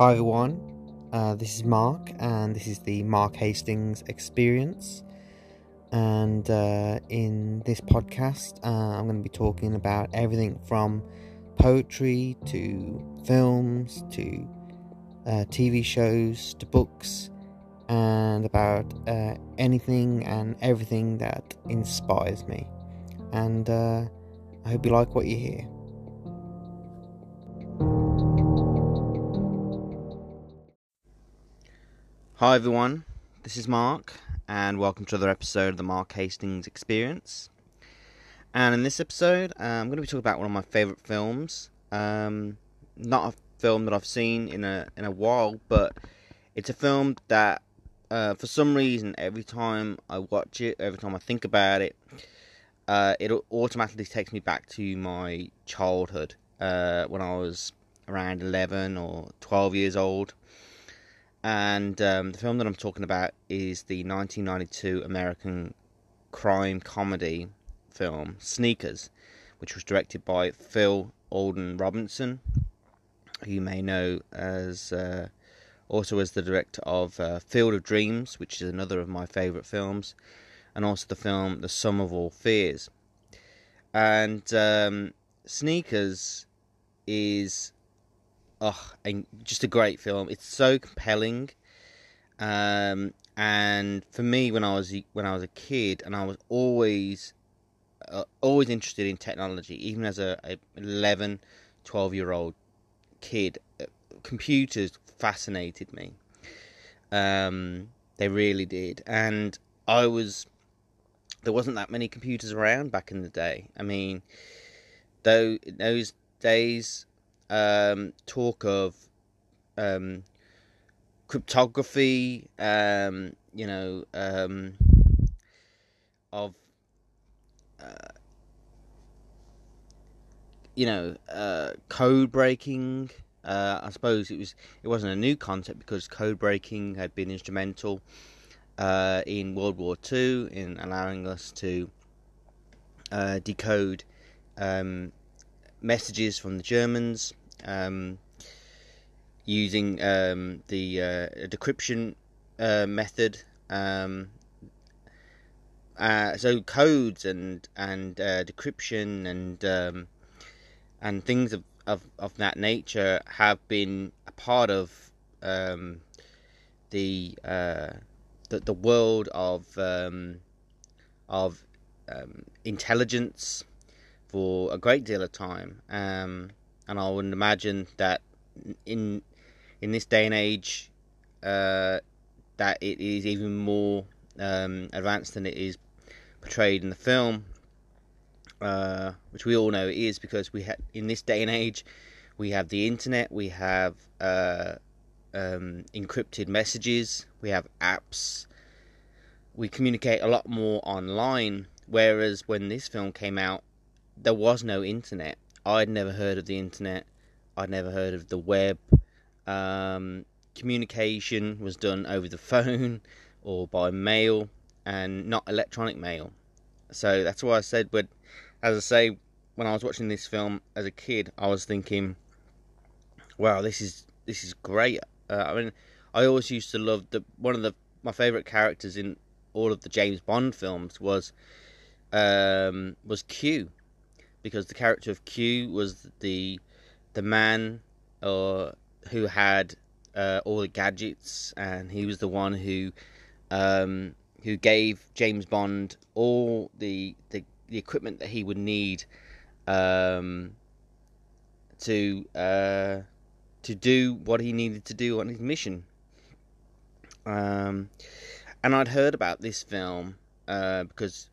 Hi everyone, uh, this is Mark, and this is the Mark Hastings Experience. And uh, in this podcast, uh, I'm going to be talking about everything from poetry to films to uh, TV shows to books, and about uh, anything and everything that inspires me. And uh, I hope you like what you hear. Hi everyone, this is Mark, and welcome to another episode of the Mark Hastings Experience. And in this episode, uh, I'm going to be talking about one of my favourite films. Um, not a film that I've seen in a in a while, but it's a film that, uh, for some reason, every time I watch it, every time I think about it, uh, it automatically takes me back to my childhood uh, when I was around 11 or 12 years old and um, the film that I'm talking about is the 1992 American crime comedy film Sneakers, which was directed by Phil Alden Robinson, who you may know as uh, also as the director of uh, Field of Dreams, which is another of my favourite films, and also the film The Sum of All Fears. And um, Sneakers is oh, and just a great film. It's so compelling. Um, and for me, when I was when I was a kid, and I was always uh, always interested in technology, even as a, a 11, 12 year old kid, uh, computers fascinated me. Um, they really did, and I was there wasn't that many computers around back in the day. I mean, though those days um, talk of um, cryptography, um, you know, um, of uh, you know, uh, code breaking. Uh, I suppose it was it wasn't a new concept because code breaking had been instrumental uh, in World War II in allowing us to uh, decode um, messages from the Germans um, using um, the uh, decryption uh, method. Um, uh, so codes and and uh, decryption and um, and things of, of, of that nature have been a part of um, the, uh, the the world of um, of intelligence for a great deal of time. And I would imagine that in in this day and age, uh, that it is even more um, advanced than it is portrayed in the film, uh, which we all know it is because we have in this day and age we have the internet, we have uh, um, encrypted messages, we have apps, we communicate a lot more online. Whereas when this film came out, there was no internet I'd never heard of the internet. I'd never heard of the web. Um, communication was done over the phone or by mail and not electronic mail. So that's why I said, but as I say, when I was watching this film as a kid, I was thinking, wow, this is this is great. Uh, I mean, I always used to love the one of the my favorite characters in all of the James Bond films was um, was Q because the character of Q was the the man uh, who had uh, all the gadgets, and he was the one who um, who gave James Bond all the, the, the equipment that he would need um, to uh, to do what he needed to do on his mission. Um, and I'd heard about this film uh, because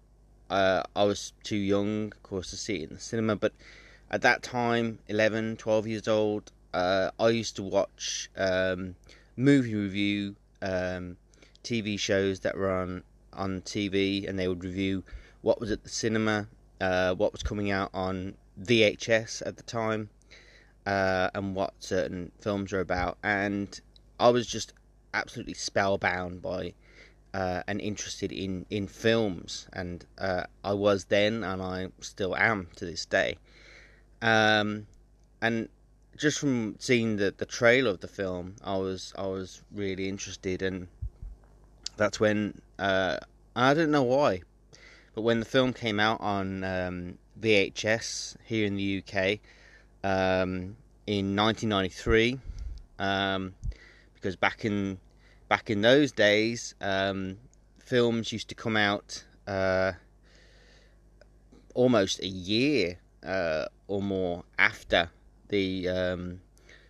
uh, I was too young, of course, to see it in the cinema, but at that time, 11, 12 years old, uh, I used to watch um, movie review um, TV shows that were on, on TV, and they would review what was at the cinema, uh, what was coming out on VHS at the time, uh, and what certain films are about. And I was just absolutely spellbound by uh, and interested in, in films, and uh, I was then, and I still am to this day. Um, and just from seeing the the trailer of the film, I was I was really interested, and that's when uh, I don't know why, but when the film came out on um, VHS here in the UK um, in 1993, um, because back in back in those days, um, films used to come out uh, almost a year uh, or more after the um,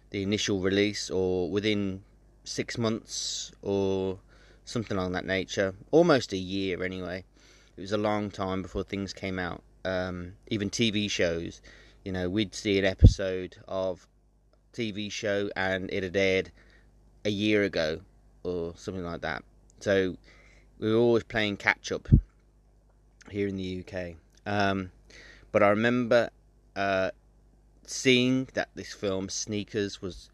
the initial release, or within six months, or something along that nature. Almost a year, anyway. It was a long time before things came out. Um, even TV shows, you know, we'd see an episode of TV show and it had aired a year ago or something like that. So we were always playing catch up here in the UK. Um, but I remember uh, seeing that this film Sneakers was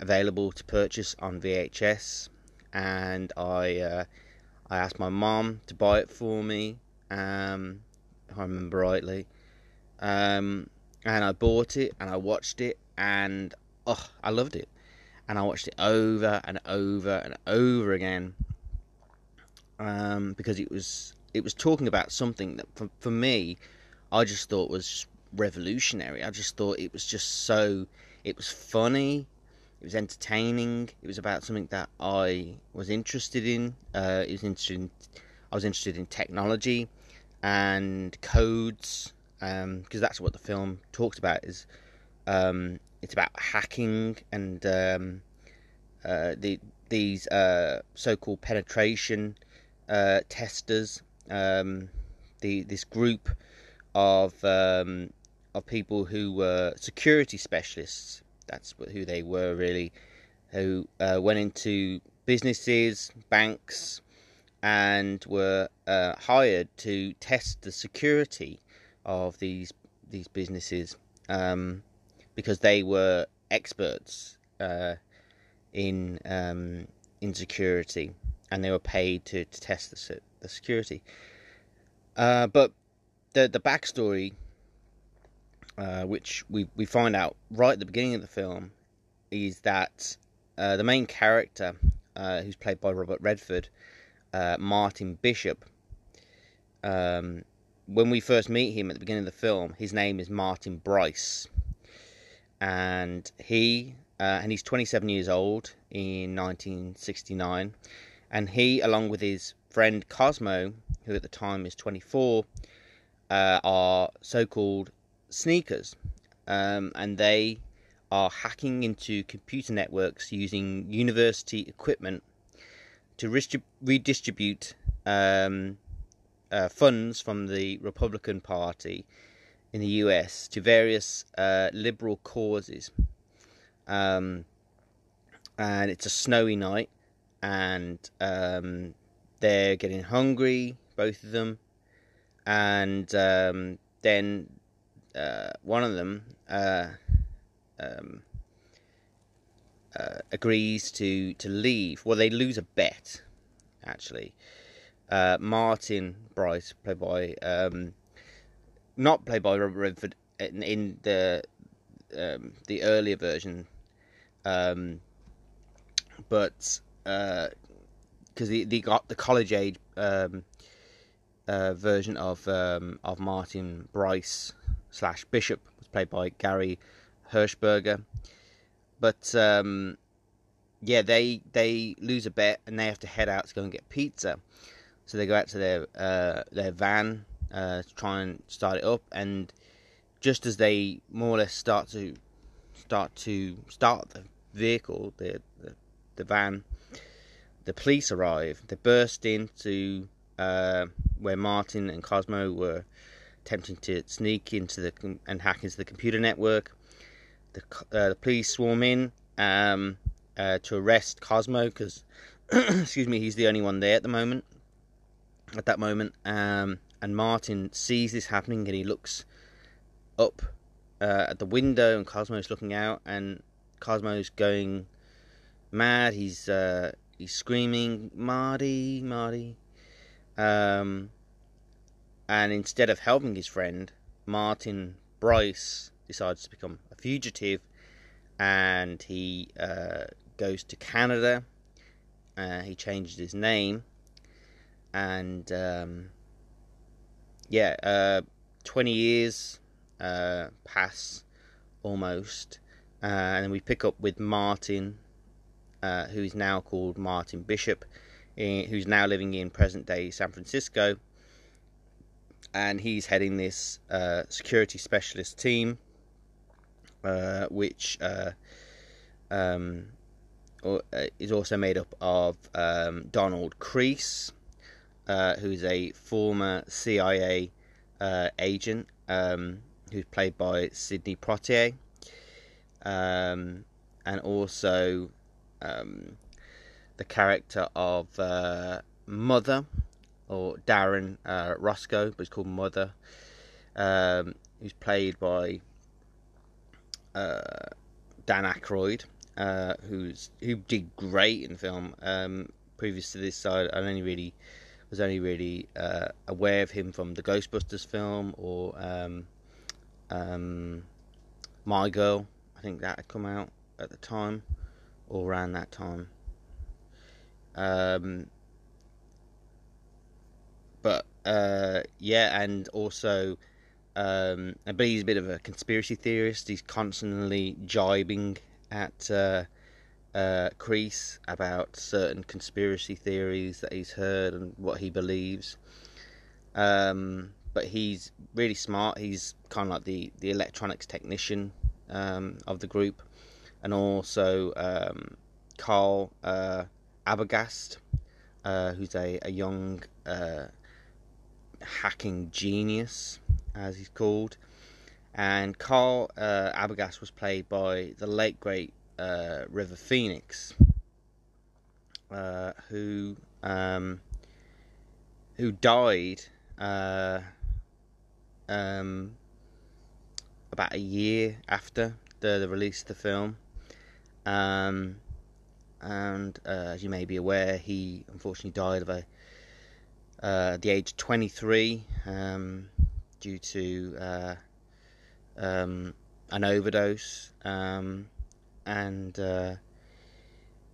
available to purchase on VHS, and I uh, I asked my mom to buy it for me. Um, if I remember rightly, um, and I bought it and I watched it and oh, I loved it, and I watched it over and over and over again. Um, because it was it was talking about something that for, for me, I just thought was revolutionary. I just thought it was just so. It was funny. It was entertaining. It was about something that I was interested in. Uh, it was interested. In, I was interested in technology and codes because um, that's what the film talks about. Is um, it's about hacking and um, uh, the these uh, so-called penetration uh, testers. Um, the this group of um, of people who were security specialists. That's who they were really, who uh, went into businesses, banks, and were uh, hired to test the security of these these businesses um, because they were experts uh, in um, in security, and they were paid to, to test the, the security. Uh, but the the backstory, uh, which we we find out right at the beginning of the film, is that uh, the main character, uh, who's played by Robert Redford, uh, Martin Bishop. Um, when we first meet him at the beginning of the film, his name is Martin Brice, and he uh, and he's 27 years old in 1969, and he, along with his friend Cosmo, who at the time is 24, uh, are so-called sneakers, um, and they are hacking into computer networks using university equipment to redistribute um, uh, funds from the Republican Party in the US to various uh, liberal causes. Um, and it's a snowy night, and um, they're getting hungry, both of them and um, then uh, one of them uh, um, uh, agrees to to leave. Well, they lose a bet, actually. Uh, Martin Brice, played by um, not played by Robert Redford in, in the um, the earlier version, um, but because uh, he, he got the college age um, uh, version of um, of Martin Brice slash Bishop was played by Gary Hershberger, but um, yeah, they they lose a bet and they have to head out to go and get pizza. So they go out to their uh, their van uh, to try and start it up, and just as they more or less start to start to start the vehicle, the the, the van, the police arrive. They burst into uh, where Martin and Cosmo were attempting to sneak into the and hack into the computer network. The, uh, the police swarm in um, uh, to arrest Cosmo because, excuse me, he's the only one there at the moment. At that moment, um, and Martin sees this happening and he looks up uh, at the window, and Cosmo's looking out, and Cosmo's going mad. He's uh, he's screaming, "Marty, Marty!" Um, and instead of helping his friend, Martin Brice decides to become a fugitive and he uh, goes to Canada. Uh, he changes his name, and um, yeah, uh, twenty years uh, pass almost, uh, and then we pick up with Martin, uh, who is now called Martin Bishop, in, who's now living in present day San Francisco, and he's heading this uh, security specialist team, uh, which um, is also made up of um, Donald Crease, uh, who is a former CIA uh, agent, um, who's played by Sidney Poitier, um, and also um, the character of uh, Mother, or Darren uh, Roskow, but it's called Mother, um, who's played by uh, Dan Aykroyd, uh, who's who did great in film. Um, previous to this, side I only really was only really uh, aware of him from the Ghostbusters film or um, um, My Girl. I think that had come out at the time or around that time. Um, but uh, yeah, and also, um, but he's a bit of a conspiracy theorist. He's constantly jibing at uh, uh, Crease about certain conspiracy theories that he's heard and what he believes. Um, but he's really smart. He's kind of like the, the electronics technician um, of the group, and also um, Carl uh, Arbogast, uh, who's a, a young uh, hacking genius, as he's called. And Carl uh, Arbogast was played by the late great uh, River Phoenix, uh, who um, who died uh, um, about a year after the, the release of the film. Um, and uh, as you may be aware, he unfortunately died of a uh, the age of 23 um, due to uh, um, an overdose, um, and uh,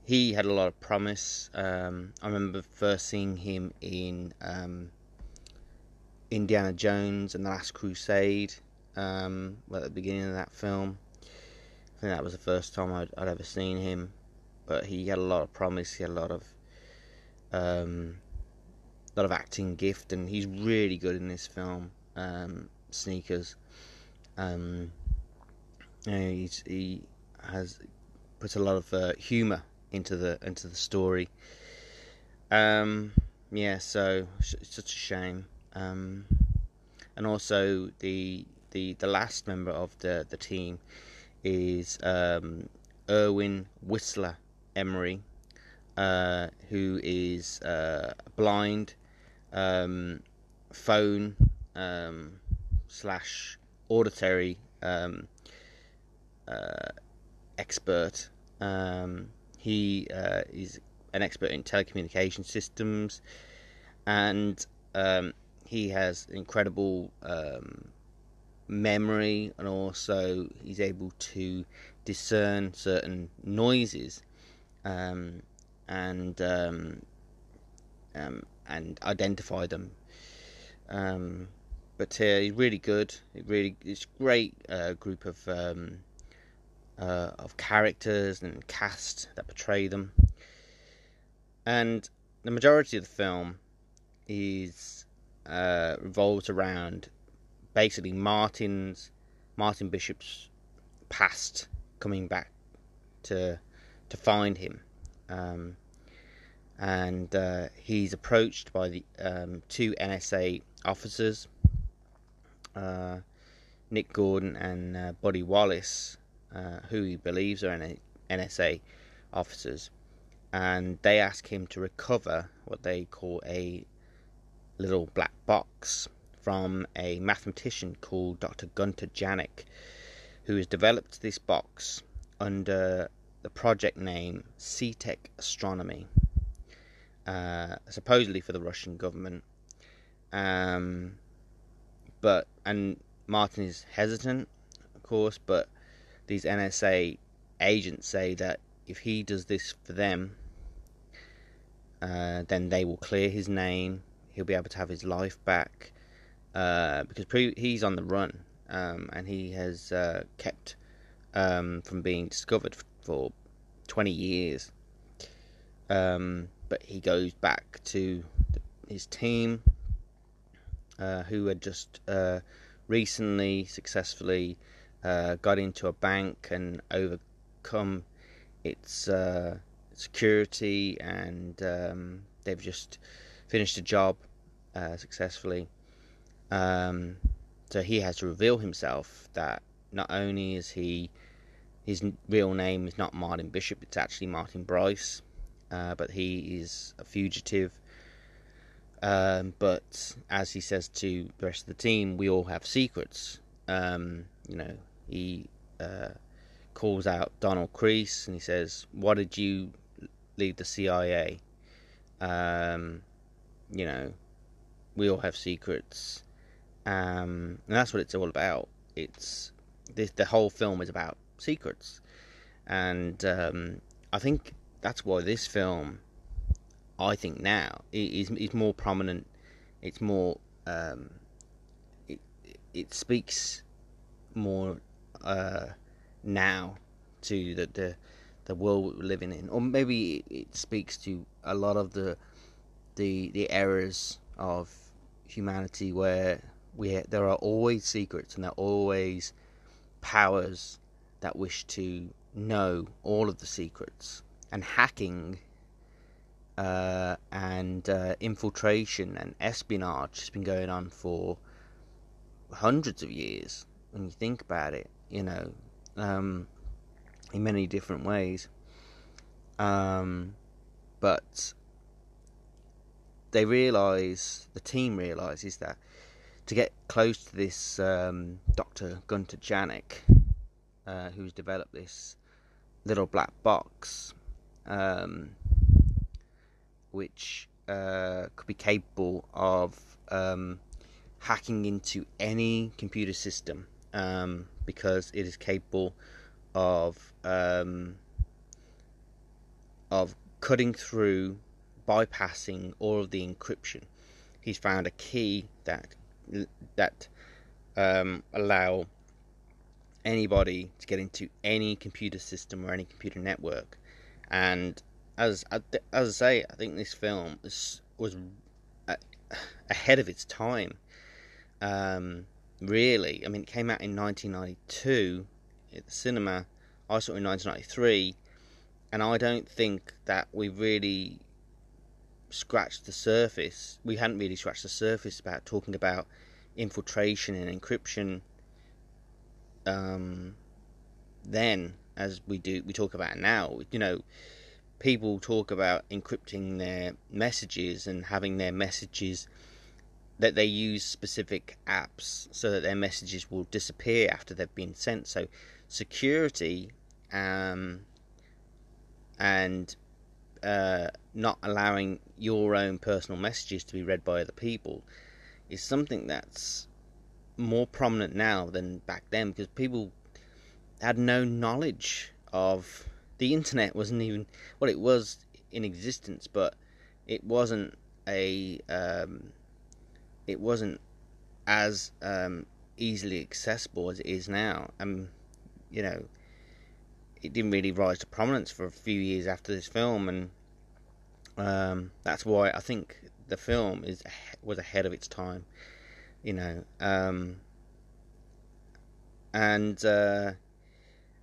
he had a lot of promise. Um, I remember first seeing him in um, Indiana Jones and the Last Crusade, um, at the beginning of that film. I think that was the first time I'd, I'd ever seen him, but he had a lot of promise. He had a lot of um, lot of acting gift, and he's really good in this film. Um, Sneakers. Um, you know, he has put a lot of uh, humour into the into the story. Um, yeah, so it's such a shame. Um, and also the the the last member of the the team is um, Irwin Whistler Emery, uh, who is uh, blind um, phone um, slash auditory um, uh, expert. Um, he uh, is an expert in telecommunication systems, and um, he has incredible um, memory, and also he's able to discern certain noises um, and um, um, and identify them. But uh, he's really good. It really, it's great uh, group of uh, of characters and cast that portray them. And the majority of the film is uh, revolves around basically Martin's Martin Bishop's past coming back to to find him. Um, and uh, he's approached by the um, two NSA officers, uh, Nick Gordon and uh, Buddy Wallace, uh, who he believes are NSA officers, and they ask him to recover what they call a little black box from a mathematician called Dr. Gunter Janek, who has developed this box under the project name Setec Astronomy uh, supposedly for the Russian government. Um, but and Martin is hesitant, of course, but these NSA agents say that if he does this for them, uh, then they will clear his name. He'll be able to have his life back uh, because pre- he's on the run um, and he has uh, kept um, from being discovered for 20 years. Um, but he goes back to his team, uh, who had just uh, recently successfully uh, got into a bank and overcome its uh, security, and um, they've just finished a job uh, successfully. Um, so he has to reveal himself that not only is he his real name is not Martin Bishop, it's actually Martin Brice, uh, but he is a fugitive. Um, but as he says to the rest of the team, we all have secrets. Um, you know, he uh, calls out Donald Crease and he says, "Why did you leave the CIA?" Um, you know, we all have secrets, um, and that's what it's all about. It's this, the whole film is about secrets, and um, I think that's why this film, I think now, is is more prominent. It's more um, it it speaks more uh, now to the, the the world we're living in, or maybe it speaks to a lot of the the the errors of humanity where we there are always secrets and there are always powers that wish to know all of the secrets. And hacking uh, and uh, infiltration and espionage has been going on for hundreds of years. When you think about it you know um, in many different ways um, but they realize the team realizes that to get close to this um, Dr. Gunter Janek uh, who's developed this little black box, um, which uh, could be capable of um, hacking into any computer system um, because it is capable of um, of cutting through, bypassing all of the encryption. He's found a key that that um, allow anybody to get into any computer system or any computer network. And as as I say, I think this film was, was ahead of its time. Um, really, I mean, it came out in 1992 at the cinema. I saw it in 1993, and I don't think that we really scratched the surface. We hadn't really scratched the surface about talking about infiltration and encryption um, then as we do we talk about now you know people talk about encrypting their messages and having their messages that they use specific apps so that their messages will disappear after they've been sent. So security um, and uh, not allowing your own personal messages to be read by other people is something that's more prominent now than back then because people had no knowledge of the internet wasn't even well it was in existence but it wasn't a um, it wasn't as um, easily accessible as it is now. And you know it didn't really rise to prominence for a few years after this film and um, that's why I think the film is was ahead of its time you know, um, and uh,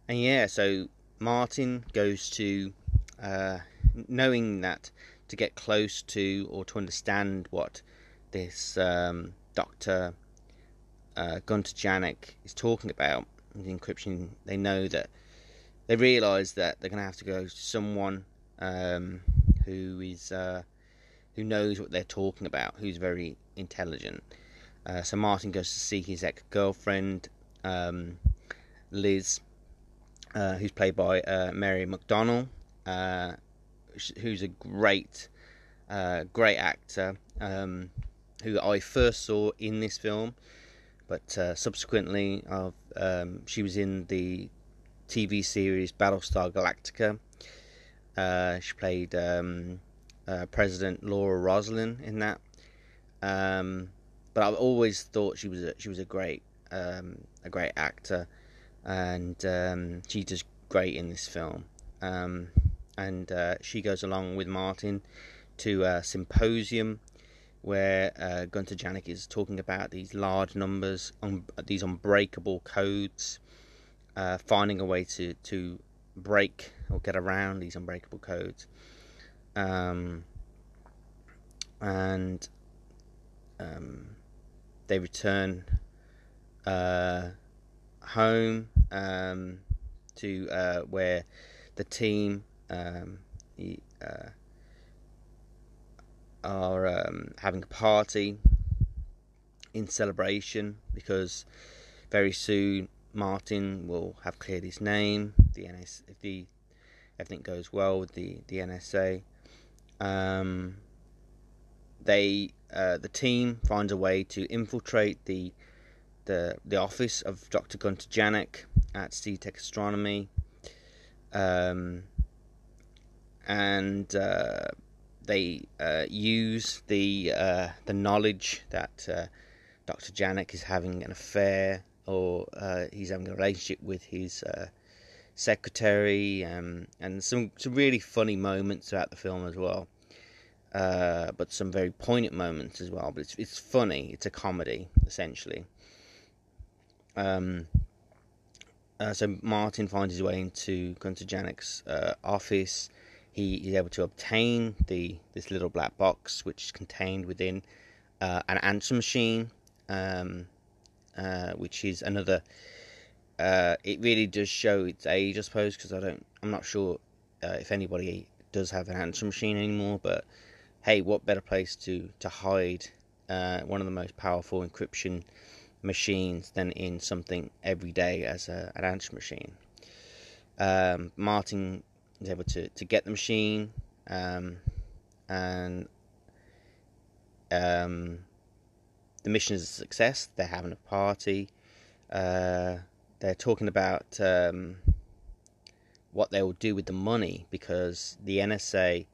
and yeah, so Martin goes to uh, knowing that to get close to or to understand what this um, Doctor uh, Gunter Janek is talking about the encryption. They know that they realise that they're going to have to go to someone um, who is uh, who knows what they're talking about, who's very intelligent. Uh, so Martin goes to see his ex girlfriend, um, Liz, uh, who's played by uh, Mary McDonnell, uh, who's a great, uh, great actor, um, who I first saw in this film, but uh, subsequently um, she was in the TV series Battlestar Galactica. Uh, she played um, uh, President Laura Roslin in that. Um, but I've always thought she was a, she was a great um, a great actor, and um, she does great in this film. Um, and uh, she goes along with Martin to a symposium where uh, Gunter Janek is talking about these large numbers, un- these unbreakable codes, uh, finding a way to, to break or get around these unbreakable codes. Um, and um, they return uh, home um, to uh, where the team um, he, uh, are um, having a party in celebration because very soon Martin will have cleared his name. The NS, if the everything goes well with the the NSA, um, they uh, the team finds a way to infiltrate the the the office of Dr. Gunter Janek at Setec Astronomy, um, and uh, they uh, use the uh, the knowledge that uh, Dr. Janek is having an affair or uh, he's having a relationship with his secretary, um, and some some really funny moments throughout the film as well. Uh, but some very poignant moments as well. But it's it's funny. It's a comedy essentially. Um, uh, so Martin finds his way into Gunter Janek's uh, office. He is able to obtain the this little black box, which is contained within uh, an answer machine, um, uh, which is another. Uh, it really does show its age, I suppose, because I don't. I'm not sure if anybody does have an answer machine anymore, but hey, what better place to to hide uh, one of the most powerful encryption machines than in something every day as a, an answer machine? Um, Martin is able to, to get the machine um, and um, the mission is a success. They're having a party. Uh, they're talking about um, what they will do with the money because the NSA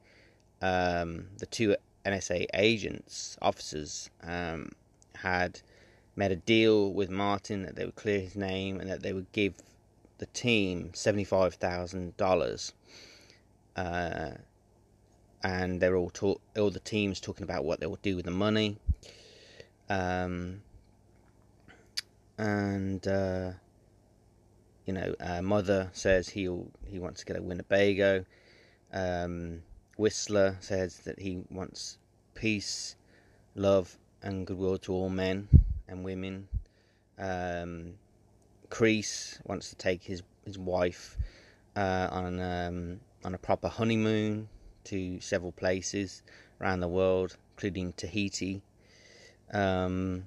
um, the two NSA agents, officers, um, had made a deal with Martin that they would clear his name and that they would give the team seventy-five thousand uh. And they're all talk, all the teams talking about what they will do with the money. Um, and uh, you know, uh, mother says he'll he wants to get a Winnebago. Um, Whistler says that he wants peace, love, and goodwill to all men and women. Um, Crease wants to take his his wife uh, on um, on a proper honeymoon to several places around the world, including Tahiti. Um,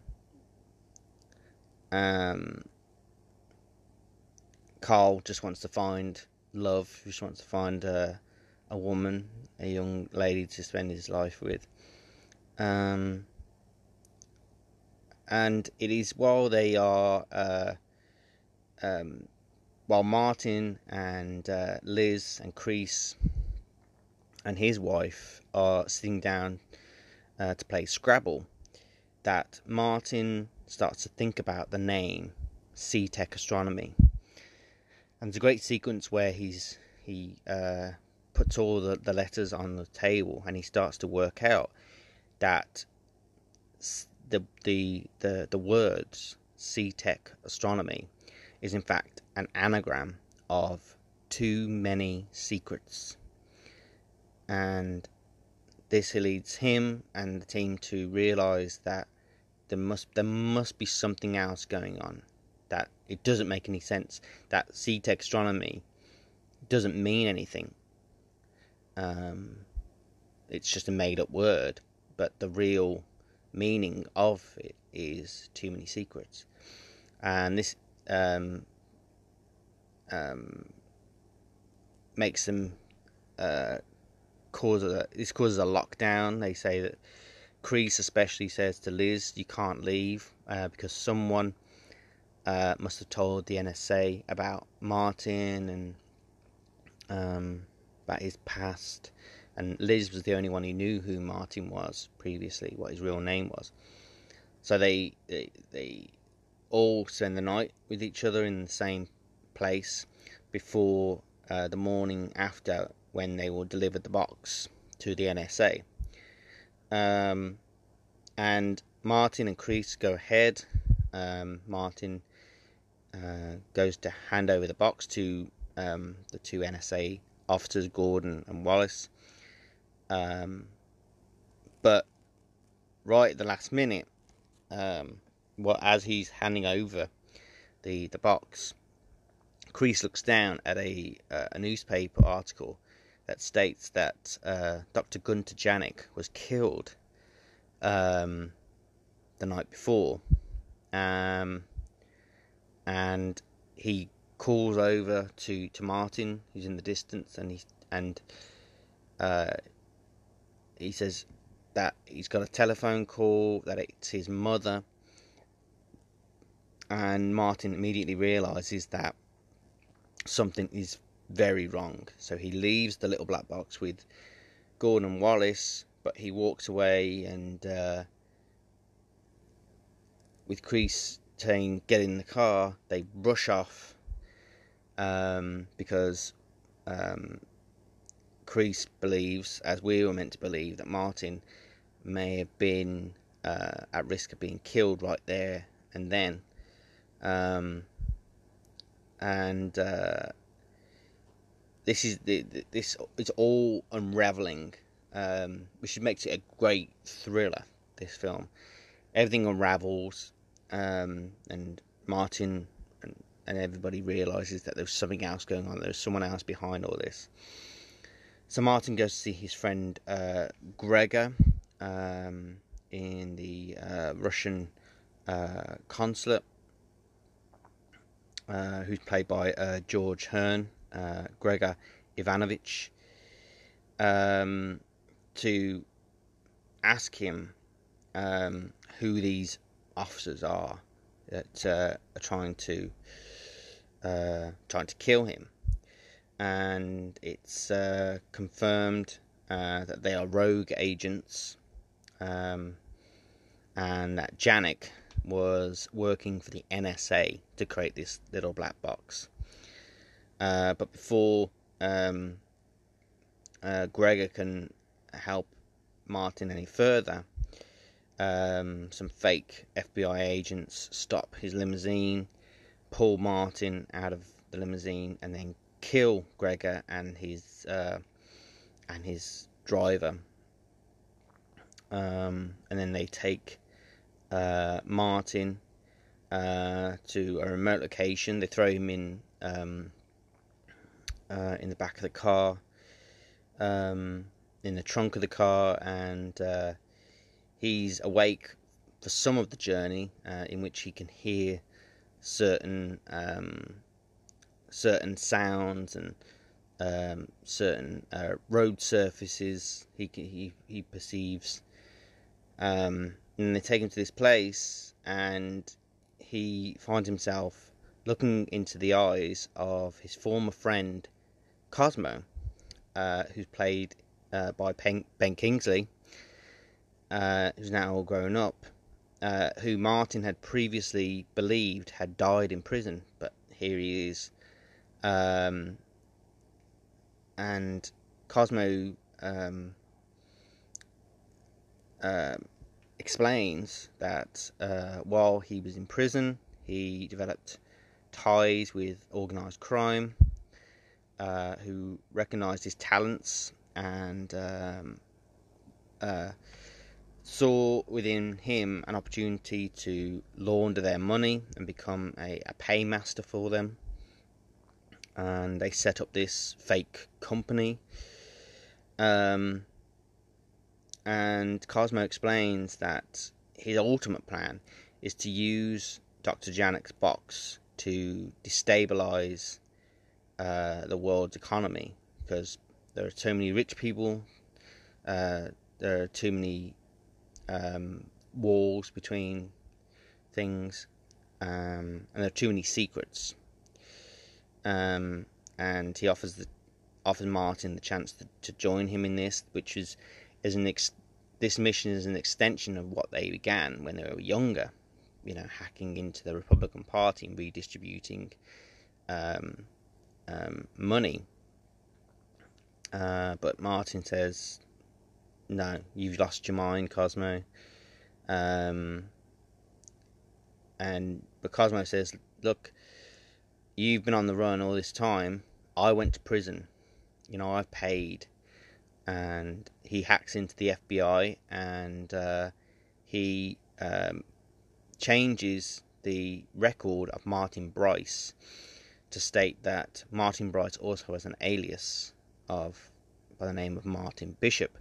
um, Carl just wants to find love. He Just wants to find uh, a woman, a young lady to spend his life with. Um, and it is while they are, uh, um, while Martin and uh, Liz and Crease and his wife are sitting down uh, to play Scrabble, that Martin starts to think about the name Setec Astronomy. And it's a great sequence where he's he uh, puts all the, the letters on the table and he starts to work out that the the the, the words Setec astronomy is in fact an anagram of too many secrets and this leads him and the team to realize that there must there must be something else going on that it doesn't make any sense that Setec astronomy doesn't mean anything um, it's just a made up word, but the real meaning of it is too many secrets. And this um, um, makes them uh, cause a this causes a lockdown. They say that Crease especially says to Liz, "You can't leave uh, because someone uh, must have told the NSA about Martin and um, about his past. And Liz was the only one who knew who Martin was previously, what his real name was. So they they, they all spend the night with each other in the same place before uh, the morning after when they will deliver the box to the NSA. Um, and Martin and Crease go ahead. Um, Martin uh, goes to hand over the box to um, the two NSA officers, Gordon and Wallace. Um, but right at the last minute, um, well, as he's handing over the the box, Crease looks down at a uh, a newspaper article that states that uh, Dr. Gunter Janek was killed um, the night before, um, and he calls over to, to Martin, who's in the distance, and he and uh, he says that he's got a telephone call that it's his mother, and Martin immediately realizes that something is very wrong. So he leaves the little black box with Gordon Wallace, but he walks away and uh, with Crease saying get in the car, they rush off um, because um, Crease believes, as we were meant to believe, that Martin may have been uh, at risk of being killed right there and then. Um, and uh, this is the, this is all unraveling, um, which makes it a great thriller. This film, everything unravels, um, and Martin and, and everybody realizes that there's something else going on. There's someone else behind all this. So Martin goes to see his friend uh, Gregor um, in the uh, Russian uh, consulate, uh, who's played by uh, George Hearn, uh, Gregor Ivanovich, um, to ask him um, who these officers are that are trying to trying to kill him. And it's uh, confirmed uh, that they are rogue agents, um, and that Janek was working for the NSA to create this little black box. Uh, but before um, uh, Gregor can help Martin any further, um, some fake FBI agents stop his limousine, pull Martin out of the limousine, and then kill Gregor and his uh, and his driver. Um, and then they take uh, Martin uh, to a remote location. They throw him in um, uh, in the back of the car, um, in the trunk of the car, and uh, he's awake for some of the journey, uh, in which he can hear certain um, certain sounds and um, certain uh, road surfaces he he he perceives. Um, and they take him to this place, and he finds himself looking into the eyes of his former friend Cosmo, uh, who's played uh, by Ben, Kingsley, uh, who's now all grown up, uh, who Martin had previously believed had died in prison, but here he is. Um, and Cosmo um, uh, explains that uh, while he was in prison, he developed ties with organized crime, uh, who recognized his talents and um, uh, saw within him an opportunity to launder their money and become a, a paymaster for them and they set up this fake company. Um, and Cosmo explains that his ultimate plan is to use Dr. Janek's box to destabilize uh, the world's economy because there are too many rich people, uh, there are too many um, walls between things, um, and there are too many secrets. Um, and he offers the offers Martin the chance to, to join him in this, which is an ex- this mission is an extension of what they began when they were younger. You know, hacking into the Republican Party and redistributing um, um, money. Uh, but Martin says, "No, you've lost your mind, Cosmo." Um, and but Cosmo says, "Look, you've been on the run all this time. I went to prison. You know, I've paid." And he hacks into the FBI and uh, he um, changes the record of Martin Brice to state that Martin Brice also has an alias of by the name of Martin Bishop,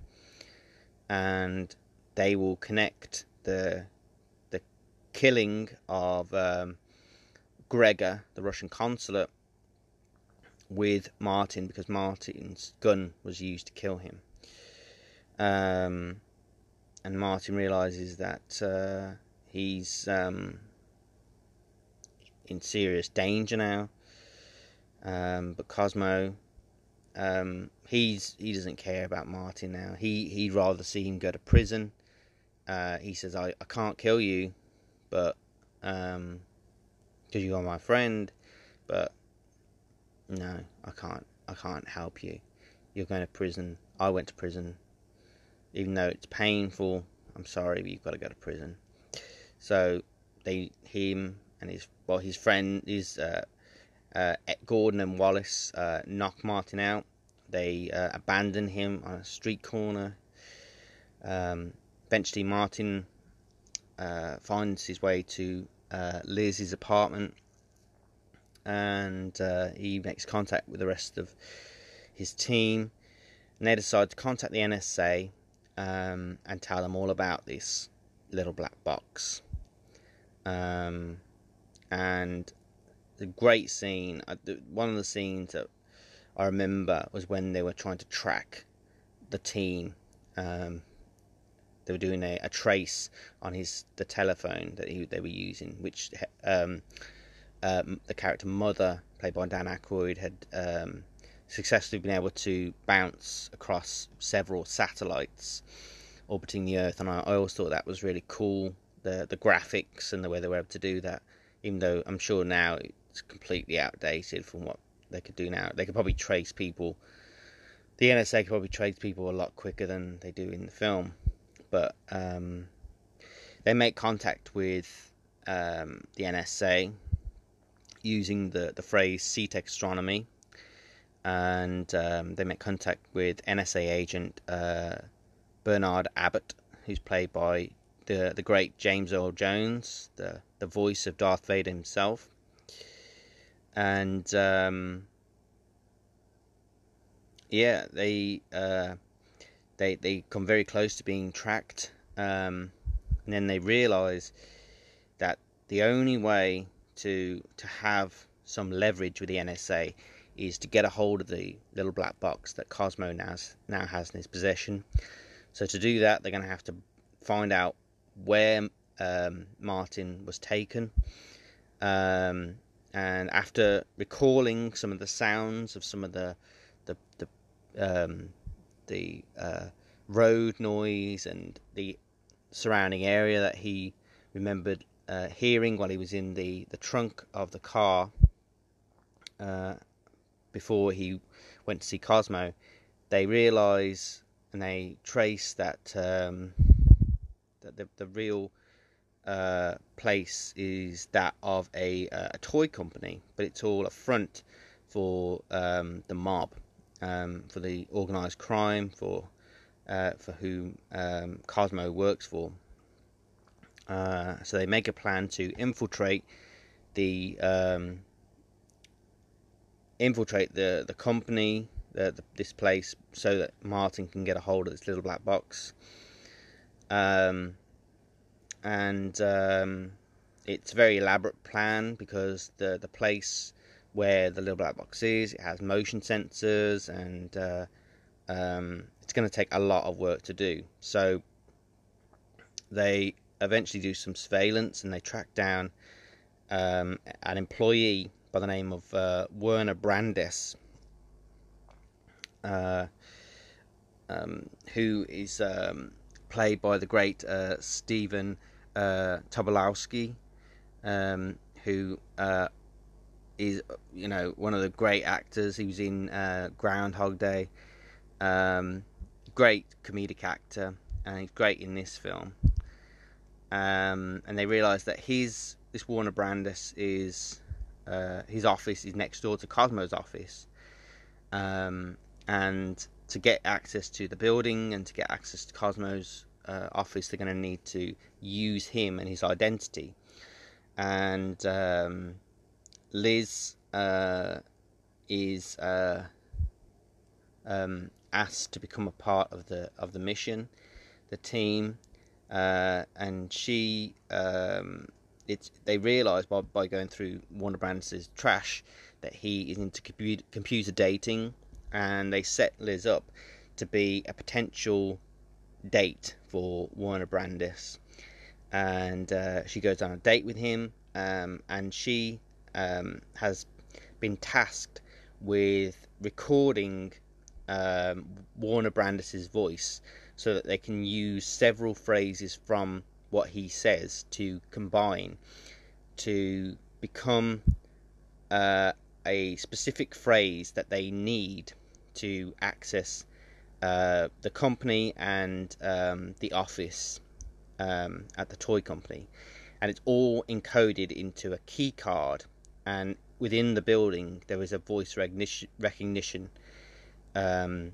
and they will connect the the killing of um, Gregor, the Russian consulate, with Martin because Martin's gun was used to kill him. Um, and Martin realizes that uh, he's um, in serious danger now. Um, but Cosmo, um, he's he doesn't care about Martin now. He he'd rather see him go to prison. Uh, he says, "I, I can't kill you, but um, because you are my friend, but no, I can't. I can't help you. You're going to prison. I went to prison, even though it's painful. I'm sorry, but you've got to go to prison." So they him and his well his friend his uh, uh, Gordon and Wallace uh, knock Martin out. They uh, abandon him on a street corner. Um, eventually, Martin uh, finds his way to uh, Liz's apartment and uh, he makes contact with the rest of his team. And they decide to contact the NSA um, and tell them all about this little black box. Um, and the great scene. Uh, one of the scenes that I remember was when they were trying to track the team. Um, they were doing a, a, trace on his the telephone that he, they were using, which um, um, the character Mother, played by Dan Aykroyd, had um, successfully been able to bounce across several satellites orbiting the Earth, and I, I always thought that was really cool. The the graphics and the way they were able to do that, even though I'm sure now it's completely outdated from what they could do now. They could probably trace people. The NSA could probably trace people a lot quicker than they do in the film, but um, they make contact with um, the NSA using the the phrase "Setec astronomy," and um, they make contact with NSA agent uh, Bernard Abbott, who's played by the the great James Earl Jones, the the voice of Darth Vader himself. And um, yeah, they uh, they they come very close to being tracked, um, and then they realise that the only way to to have some leverage with the NSA is to get a hold of the little black box that Cosmo now now has in his possession. So to do that, they're going to have to find out where um, Martin was taken. Um, and after recalling some of the sounds of some of the the the, um, the uh, road noise and the surrounding area that he remembered uh, hearing while he was in the, the trunk of the car uh, before he went to see Cosmo, they realise and they trace that um, that the, the real uh, place is that of a, uh, a toy company, but it's all a front for um, the mob, um, for the organised crime, for uh, for whom um, Cosmo works for. Uh, so they make a plan to infiltrate the um, infiltrate the the company, the, the, this place, so that Martin can get a hold of this little black box. Um, and um, it's a very elaborate plan because the the place where the little black box is it has motion sensors and uh, um, it's going to take a lot of work to do. So they eventually do some surveillance and they track down um, an employee by the name of uh, Werner Brandes, uh, um, who is um, played by the great uh, Stephen uh, Tobolowsky, um, who uh, is you know one of the great actors. He was in uh, Groundhog Day, um, great comedic actor, and he's great in this film. Um, and they realise that his this Werner Brandes is uh, his office is next door to Cosmo's office, um, and to get access to the building and to get access to Cosmo's uh, office, they're going to need to use him and his identity. And um, Liz uh, is uh, um, asked to become a part of the of the mission, the team, uh, and she um, it's they realise by by going through Werner Brandes' trash that he is into computer, computer dating, and they set Liz up to be a potential date for Werner Brandes. and uh, she goes on a date with him, um, and she um, has been tasked with recording um, Werner Brandes' voice so that they can use several phrases from what he says to combine to become uh, a specific phrase that they need to access uh, the company and um, the office um, at the toy company. And it's all encoded into a key card. And within the building, there is a voice recognition, um,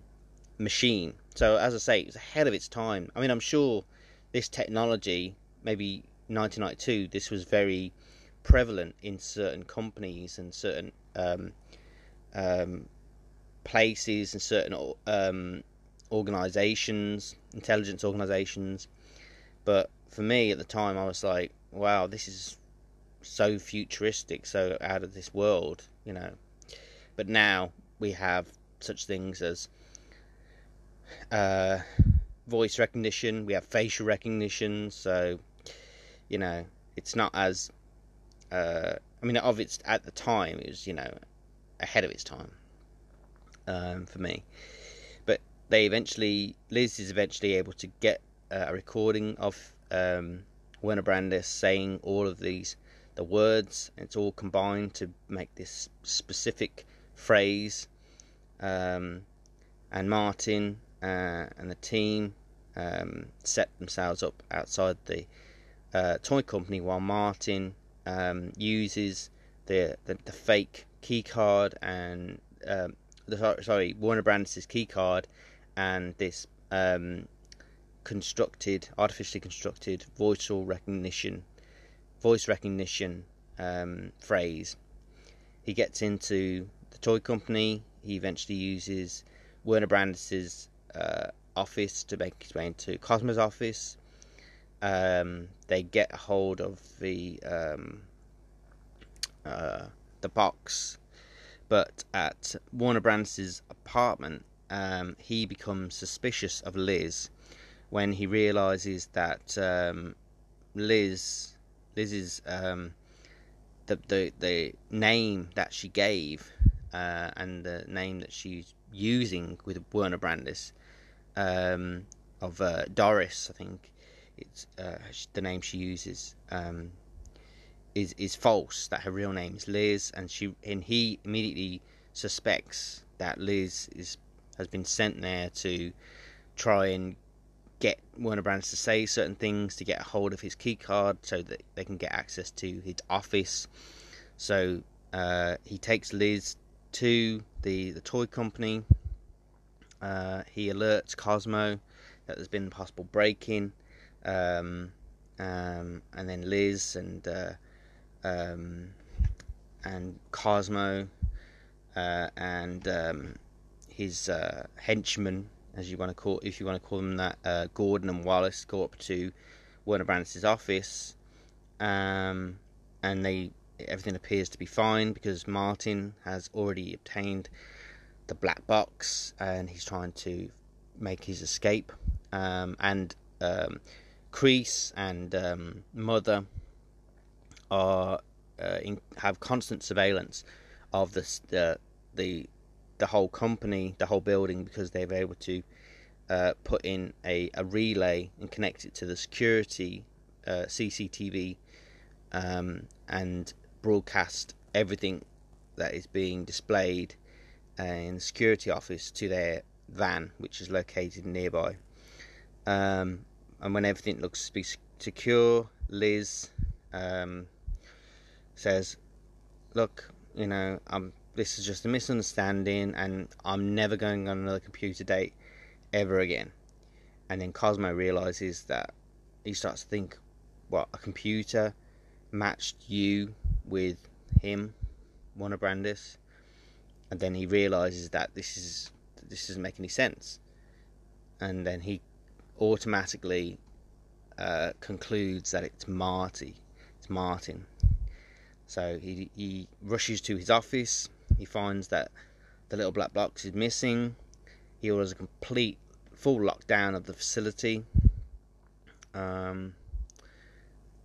machine. So, as I say, it was ahead of its time. I mean, I'm sure this technology, maybe 1992, this was very prevalent in certain companies and certain um, um, places and certain um, organizations, intelligence organizations. But for me at the time, I was like, wow, this is so futuristic, so out of this world, you know. But now we have such things as uh, voice recognition, we have facial recognition, so you know it's not as. Uh, I mean, of its at the time, it was you know ahead of its time um, for me. But they eventually, Liz is eventually able to get uh, a recording of um, Werner Brandes saying all of these the words. It's all combined to make this specific phrase. Um, and Martin uh, and the team um, set themselves up outside the uh, toy company while Martin um, uses the, the, the fake key card and um, the sorry Werner Brandes' key card and this um, constructed artificially constructed voice recognition voice recognition um, phrase. He gets into the toy company. He eventually uses Werner Brandes' uh, office to make his way into Cosmo's office. Um, they get hold of the um, uh, the box but at Werner Brandes' apartment, um, he becomes suspicious of Liz when he realizes that um, Liz, Liz's um, the, the the name that she gave uh, and the name that she's using with Werner Brandes um, of uh, Doris, I think it's uh, the name she uses. Um, is is false. That her real name is Liz, and she and he immediately suspects that Liz is has been sent there to try and get Werner Brands to say certain things to get a hold of his key card so that they can get access to his office. So uh, he takes Liz to the the toy company. Uh, he alerts Cosmo that there's been a possible break-in, um, um, and then Liz and uh, um, and Cosmo uh, and um, his uh, henchmen, as you want to call, if you want to call them that, uh, Gordon and Wallace go up to Werner Brandes' office, um, and they everything appears to be fine because Martin has already obtained the black box and he's trying to make his escape, um, and um, Crease and um, Mother are uh, in, have constant surveillance of the the the the whole company, the whole building, because they're able to uh, put in a, a relay and connect it to the security uh, CCTV um, and broadcast everything that is being displayed the security office to their van, which is located nearby. Um, and when everything looks to be secure, Liz um, says, "Look, you know, I'm. This is just a misunderstanding, and I'm never going on another computer date ever again." And then Cosmo realizes that he starts to think, "What a computer matched you with him, Werner Brandes," and then he realizes that this is this doesn't make any sense, and then he automatically uh, concludes that it's Marty, it's Martin. So he he rushes to his office. He finds that the little black box is missing. He orders a complete full lockdown of the facility. Um,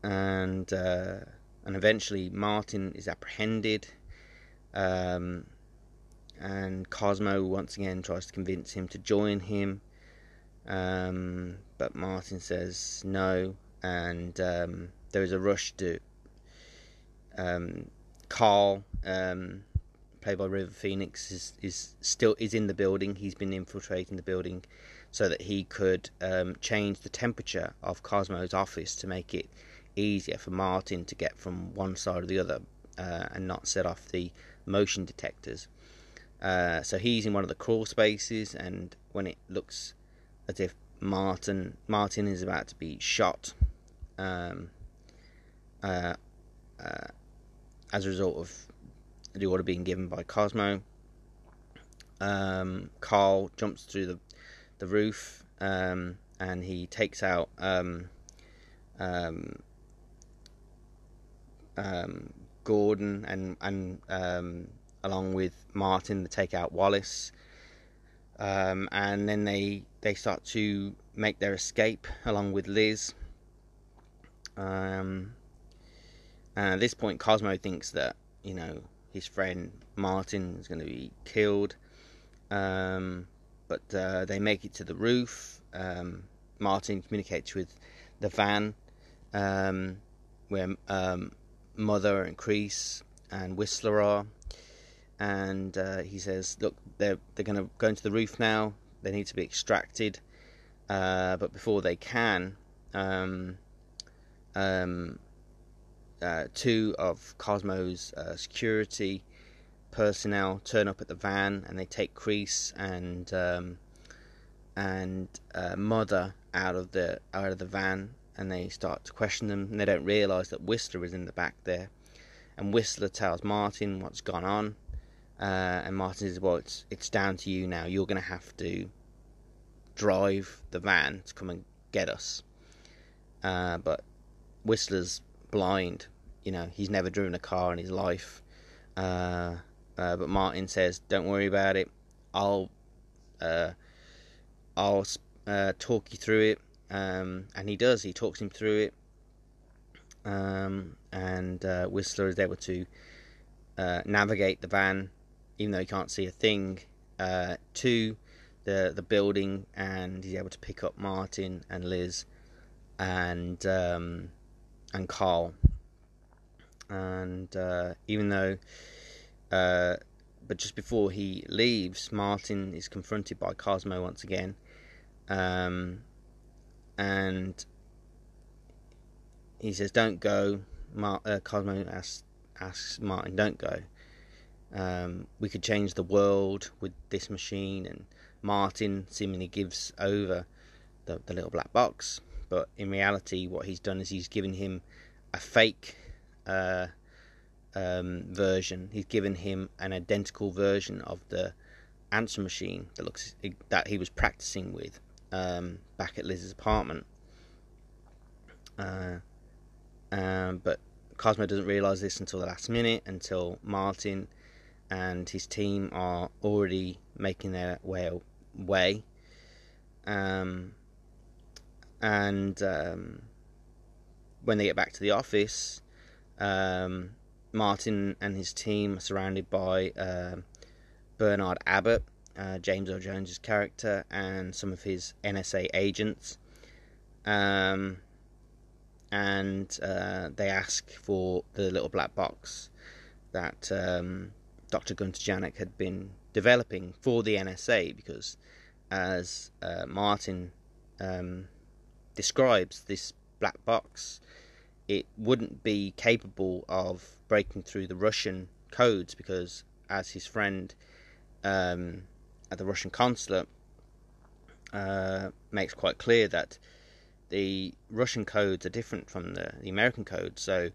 and uh, and eventually Martin is apprehended. Um, and Cosmo once again tries to convince him to join him. Um, but Martin says no, and um, there is a rush to um, Carl, um, played by River Phoenix, is, is still is in the building. He's been infiltrating the building so that he could um, change the temperature of Cosmo's office to make it easier for Martin to get from one side or the other uh, and not set off the motion detectors. Uh, so he's in one of the crawl spaces, and when it looks as if Martin Martin is about to be shot, um, uh, uh, as a result of the order being given by Cosmo, um, Carl jumps through the the roof um, and he takes out um, um, um, Gordon and and along with Martin, they take out Wallace, um, and then they they start to make their escape along with Liz. Um, and at this point, Cosmo thinks that you know his friend Martin is going to be killed, um, but uh, they make it to the roof. Um, Martin communicates with the van um, where um, Mother and Crease and Whistler are and uh, he says, "Look, they're they're going to go into the roof now. They need to be extracted, uh, but before they can, um, um, uh, two of Cosmo's uh, security personnel turn up at the van and they take Crease and um, and uh, Mother out of the out of the van." And they start to question them, and they don't realise that Whistler is in the back there. And Whistler tells Martin what's gone on, uh, and Martin says, "Well, it's it's down to you now. You're going to have to drive the van to come and get us." Uh, but Whistler's blind. You know, he's never driven a car in his life. Uh, uh but Martin says, "Don't worry about it. I'll uh, I'll uh, talk you through it." Um, and he does. He talks him through it. Um, and Whistler is able to navigate the van even though he can't see a thing, uh, to the the building, and he's able to pick up Martin and Liz, and um, and Carl. And uh, even though, uh, but just before he leaves, Martin is confronted by Cosmo once again, um, and he says, "Don't go." Mar- uh, Cosmo asks asks Martin, "Don't go." Um, we could change the world with this machine, and Martin seemingly gives over the, the little black box. But in reality, what he's done is he's given him a fake uh, um, version. He's given him an identical version of the answer machine that looks that he was practicing with um, back at Liz's apartment. Uh, um, but Cosmo doesn't realise this until the last minute, until Martin and his team are already making their way way. Um, and um, when they get back to the office, um, Martin and his team are surrounded by uh, Bernard Abbott, uh, James Earl Jones's character, and some of his NSA agents. Um, and uh, they ask for the little black box that um, Dr. Gunter Janek had been developing for the NSA because, as uh, Martin um, describes, this black box it wouldn't be capable of breaking through the Russian codes because, as his friend um, at the Russian consulate uh, makes quite clear, that the Russian codes are different from the, the American codes. So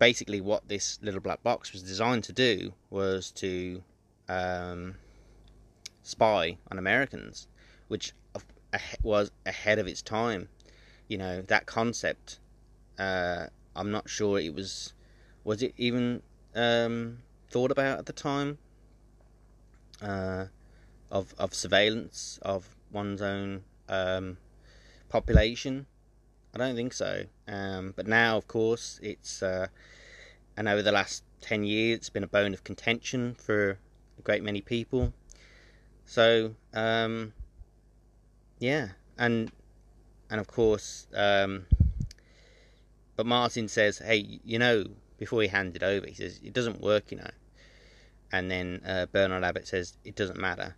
basically, what this little black box was designed to do was to um, spy on Americans, which was ahead of its time. You know that concept. Uh, I'm not sure it was. Was it even um, thought about at the time? Uh, of of surveillance of one's own um, population? I don't think so. Um, but now, of course, it's uh, and over the last ten years, it's been a bone of contention for a great many people. So, um, yeah, and and of course, um, but Martin says, "Hey, you know," before he handed over, he says, "It doesn't work, you know." And then uh, Bernard Abbott says, "It doesn't matter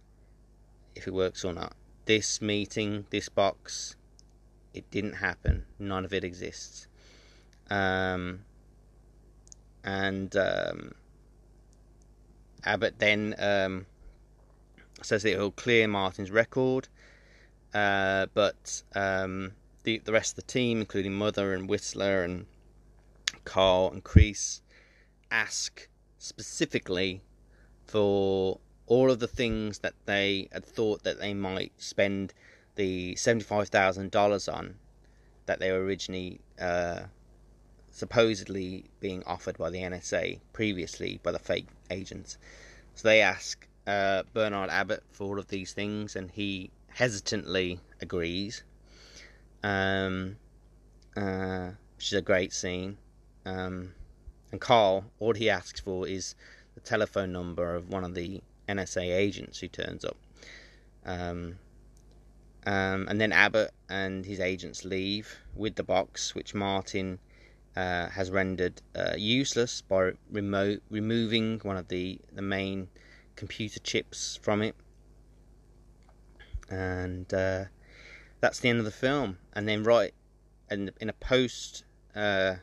if it works or not. This meeting, this box, it didn't happen. None of it exists. Um, and um, Abbott then um, says that it will clear Martin's record, uh, but um, the the rest of the team, including Mother and Whistler and Carl and Crease, ask specifically for all of the things that they had thought that they might spend the $75,000 on that they were originally uh, supposedly being offered by the NSA previously by the fake agents. So they ask uh, Bernard Abbott for all of these things, and he hesitantly agrees. Um, uh, which is a great scene. Um, and Carl, all he asks for is the telephone number of one of the NSA agents who turns up. Um, um, and then Abbott and his agents leave with the box, which Martin uh, has rendered uh, useless by removing one of the, the main computer chips from it. And uh, that's the end of the film. And then, right in, in a post, uh,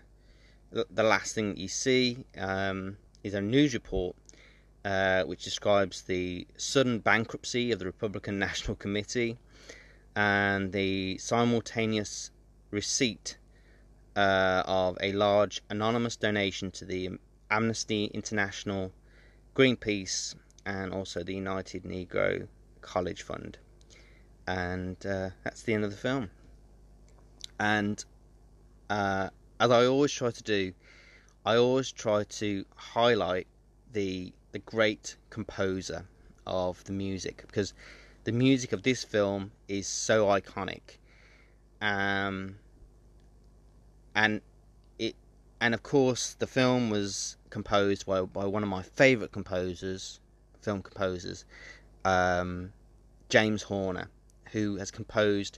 the, the, last thing that you see um, is a news report uh, which describes the sudden bankruptcy of the Republican National Committee and the simultaneous receipt uh, of a large anonymous donation to the Amnesty International, Greenpeace, and also the United Negro College Fund. And uh, that's the end of the film. And uh, as I always try to do, I always try to highlight the the great composer of the music because the music of this film is so iconic. Um, and it, and of course, the film was composed by by one of my favorite composers, film composers, um, James Horner, who has composed,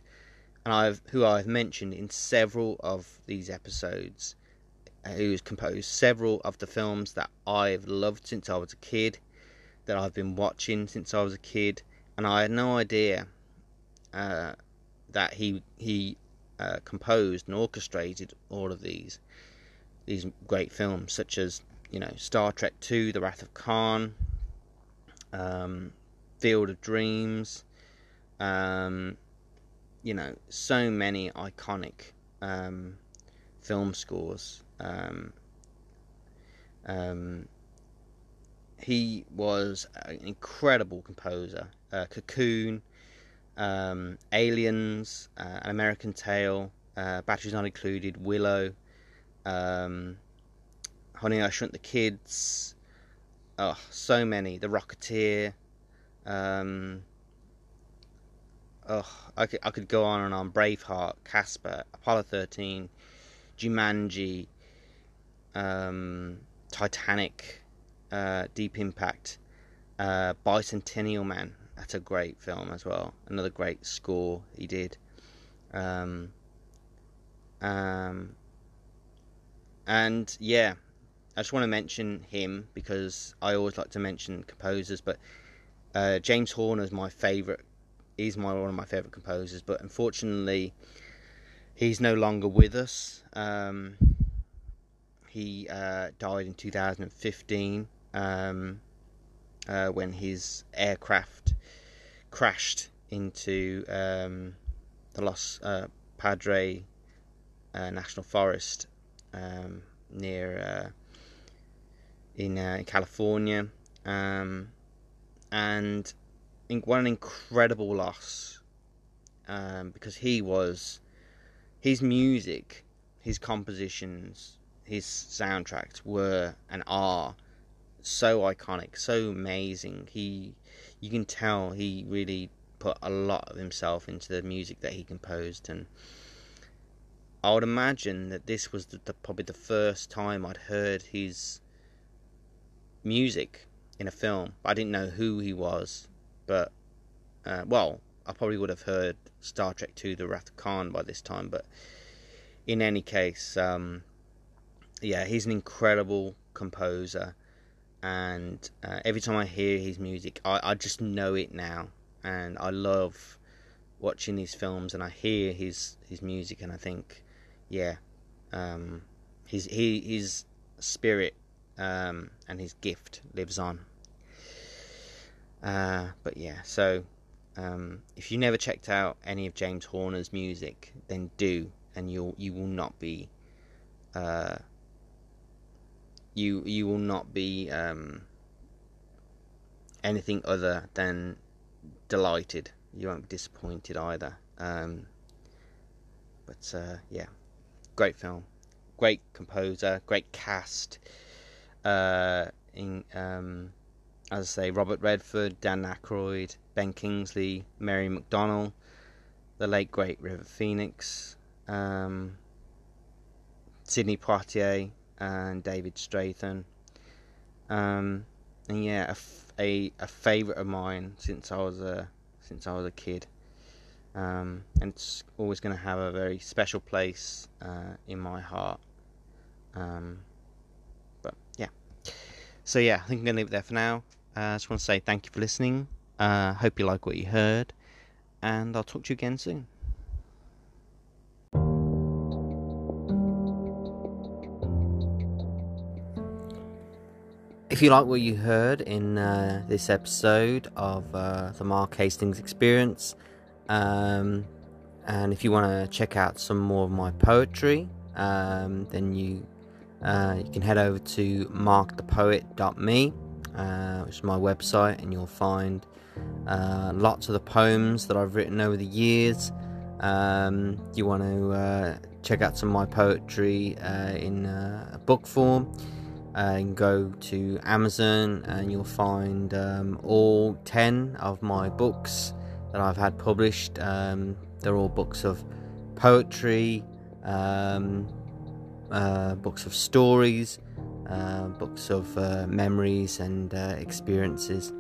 and I've who I've mentioned in several of these episodes, who has composed several of the films that I've loved since I was a kid, that I've been watching since I was a kid, and I had no idea uh, that he he uh, composed and orchestrated all of these these great films, such as you know Star Trek Two: The Wrath of Khan, um, Field of Dreams, um, you know, so many iconic um, film scores. Um, um, he was an incredible composer. Uh, Cocoon, um, Aliens, uh, An American Tail, uh, Batteries Not Included, Willow, um, Honey I Shrunk the Kids. Oh, so many. The Rocketeer. Um, oh, I could, I could go on and on. Braveheart, Casper, Apollo 13, Jumanji, um, Titanic, uh, Deep Impact, uh, Bicentennial Man. That's a great film as well. Another great score he did. Um, um, and yeah, I just want to mention him because I always like to mention composers, but uh, James Horner is my favorite. He's my one of my favorite composers, but unfortunately, he's no longer with us. Um, he uh, died in 2015 um, uh, when his aircraft crashed into um, the Los uh, Padre uh, National Forest um, near uh, in, uh, in California, um, and what an incredible loss um, because he was his music, his compositions, his soundtracks were and are so iconic, so amazing. He, you can tell he really put a lot of himself into the music that he composed, and I would imagine that this was the, the, probably the first time I'd heard his music in a film. I didn't know who he was, but uh, well, I probably would have heard Star Trek II: The Wrath of Khan by this time. But in any case, um, yeah, he's an incredible composer, and uh, every time I hear his music, I, I just know it now, and I love watching these films, and I hear his his music, and I think, yeah, um, his he his spirit um, and his gift lives on. Uh, but yeah, so um, if you never checked out any of James Horner's music, then do, and you'll you will not be uh, you you will not be um, anything other than delighted. You won't be disappointed either. Um, but uh, yeah, great film, great composer, great cast uh, in um, as I say, Robert Redford, Dan Aykroyd, Ben Kingsley, Mary McDonnell, the late great River Phoenix, um, Poitier, and David Strathairn. Um, and yeah, a, a, a favorite of mine since I was a since I was a kid. Um, and it's always going to have a very special place uh, in my heart. Um, but yeah, so yeah, I think I'm going to leave it there for now. Uh, I just want to say thank you for listening. Uh, hope you like what you heard, and I'll talk to you again soon. If you like what you heard in uh, this episode of uh, the Mark Hastings Experience, um, and if you want to check out some more of my poetry, um, then you uh, you can head over to markthepoet.me, uh, which is my website, and you'll find uh, lots of the poems that I've written over the years. Um, you want to uh, check out some of my poetry in book form. Uh, can go to Amazon and you'll find um, all 10 of my books that I've had published. Um, they're all books of poetry, um, uh, books of stories, uh, books of uh, memories and uh, experiences.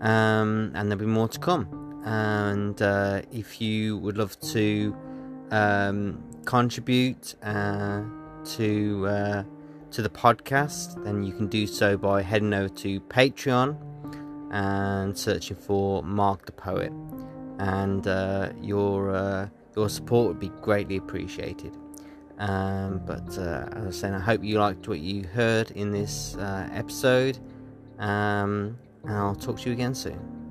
Um, and there'll be more to come. And uh, if you would love to um, contribute to to the podcast, then you can do so by heading over to Patreon and searching for Mark the Poet. And your your support would be greatly appreciated. Um, but uh, as I was saying, I hope you liked what you heard in this uh, episode. Um, and I'll talk to you again soon.